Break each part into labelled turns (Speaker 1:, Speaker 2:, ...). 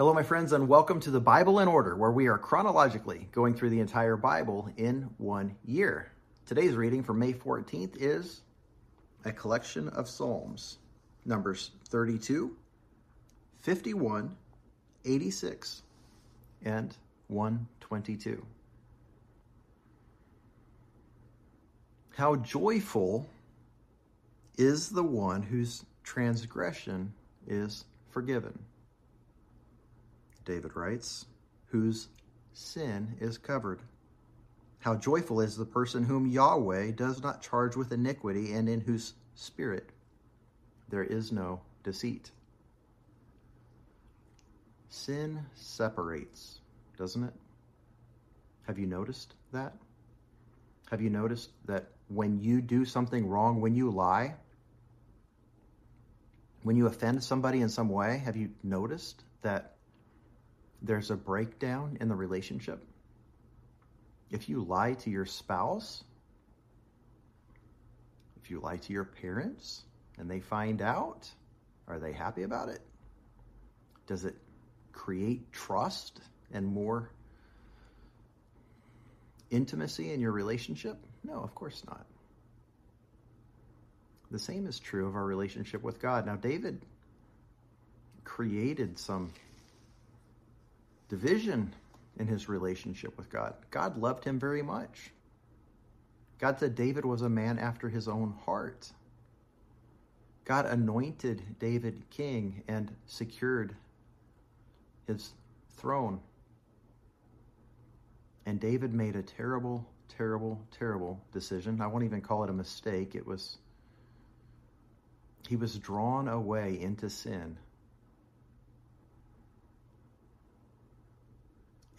Speaker 1: Hello, my friends, and welcome to the Bible in Order, where we are chronologically going through the entire Bible in one year. Today's reading for May 14th is a collection of Psalms, Numbers 32, 51, 86, and 122. How joyful is the one whose transgression is forgiven David writes, whose sin is covered. How joyful is the person whom Yahweh does not charge with iniquity and in whose spirit there is no deceit. Sin separates, doesn't it? Have you noticed that? Have you noticed that when you do something wrong, when you lie, when you offend somebody in some way, have you noticed that there's a breakdown in the relationship. If you lie to your spouse, if you lie to your parents and they find out, are they happy about it? Does it create trust and more intimacy in your relationship? No, of course not. The same is true of our relationship with God. Now, David created some division in his relationship with God. God loved him very much. God said David was a man after his own heart. God anointed David king and secured his throne. And David made a terrible, terrible, terrible decision. I won't even call it a mistake. It was, he was drawn away into sin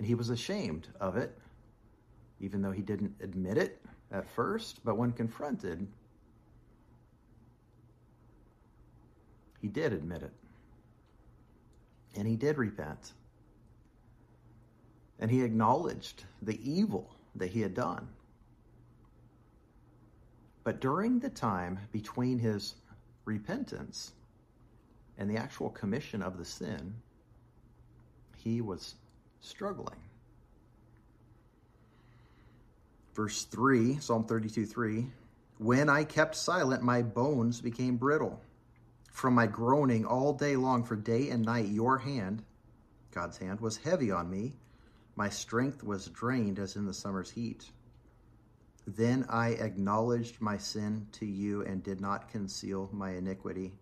Speaker 1: And he was ashamed of it, even though he didn't admit it at first. But when confronted, he did admit it. And he did repent. And he acknowledged the evil that he had done. But during the time between his repentance and the actual commission of the sin, he was struggling. Verse 3, Psalm 32 3 When I kept silent, my bones became brittle. From my groaning all day long, for day and night, your hand, God's hand, was heavy on me. My strength was drained as in the summer's heat. Then I acknowledged my sin to you and did not conceal my iniquity.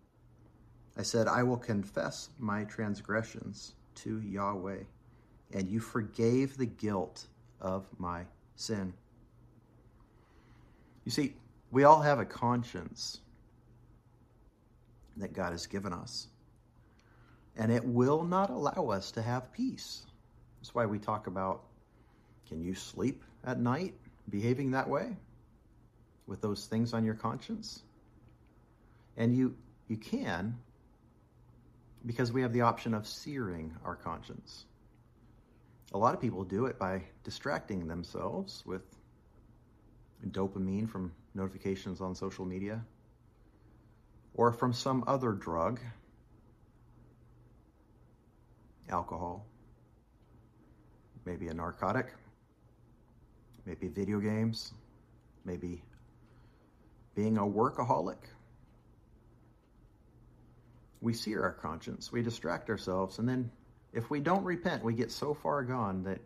Speaker 1: I said, I will confess my transgressions to Yahweh and you forgave the guilt of my sin. You see, we all have a conscience that God has given us, and it will not allow us to have peace. That's why we talk about can you sleep at night behaving that way with those things on your conscience? And you you can because we have the option of searing our conscience. A lot of people do it by distracting themselves with dopamine from notifications on social media or from some other drug, alcohol, maybe a narcotic, maybe video games, maybe being a workaholic. We sear our conscience, we distract ourselves, and then if we don't repent, we get so far gone that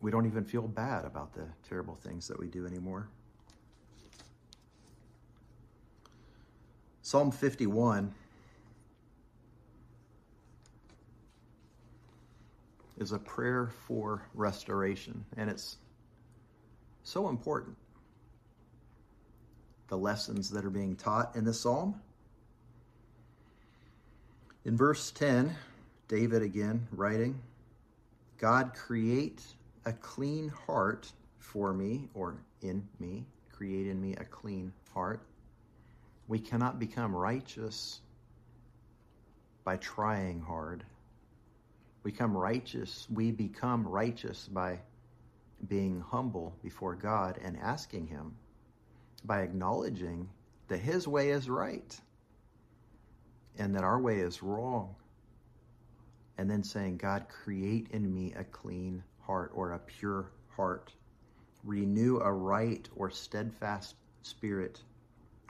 Speaker 1: we don't even feel bad about the terrible things that we do anymore. Psalm 51 is a prayer for restoration, and it's so important. The lessons that are being taught in this psalm in verse 10, David again writing, God create a clean heart for me, or in me, create in me a clean heart. We cannot become righteous by trying hard. We become righteous, we become righteous by being humble before God and asking Him, by acknowledging that His way is right and that our way is wrong. and then saying, God, create in me a clean heart or a pure heart. Renew a right or steadfast spirit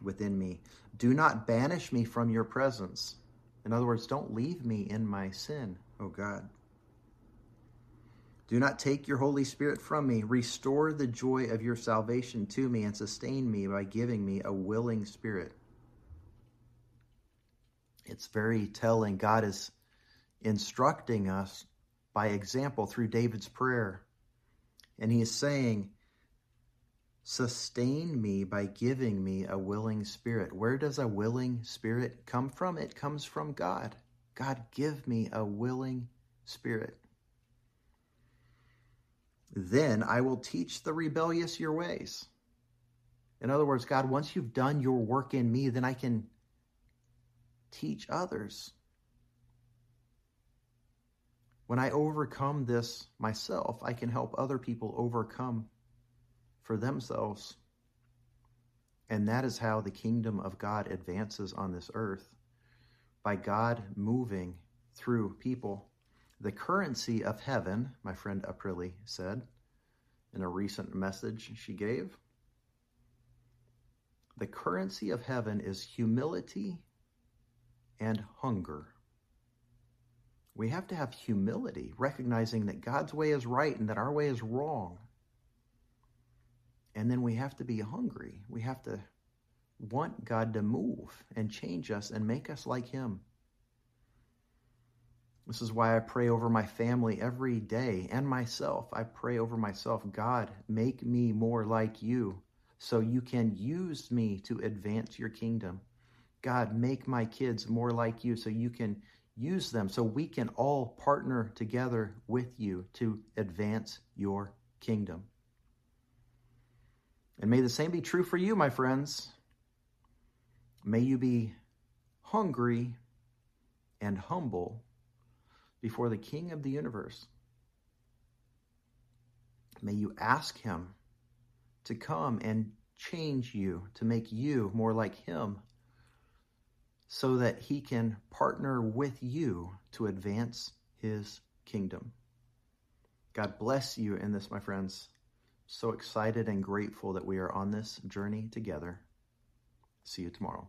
Speaker 1: within me. Do not banish me from your presence. In other words, don't leave me in my sin, O God. Do not take your Holy Spirit from me. Restore the joy of your salvation to me and sustain me by giving me a willing spirit. It's very telling. God is instructing us by example through David's prayer. And he is saying, Sustain me by giving me a willing spirit. Where does a willing spirit come from? It comes from God. God, give me a willing spirit. Then I will teach the rebellious your ways. In other words, God, once you've done your work in me, then I can teach others. When I overcome this myself, I can help other people overcome for themselves. And that is how the kingdom of God advances on this earth by God moving through people. The currency of heaven, my friend Aprilli said in a recent message she gave, the currency of heaven is humility and hunger. We have to have humility, recognizing that God's way is right and that our way is wrong. And then we have to be hungry. We have to want God to move and change us and make us like Him. This is why I pray over my family every day and myself. I pray over myself God, make me more like you so you can use me to advance your kingdom. God, make my kids more like you so you can use them, so we can all partner together with you to advance your kingdom. And may the same be true for you, my friends. May you be hungry and humble before the King of the universe. May you ask him to come and change you, to make you more like him, so that he can partner with you to advance his kingdom. God bless you in this, my friends. So excited and grateful that we are on this journey together. See you tomorrow.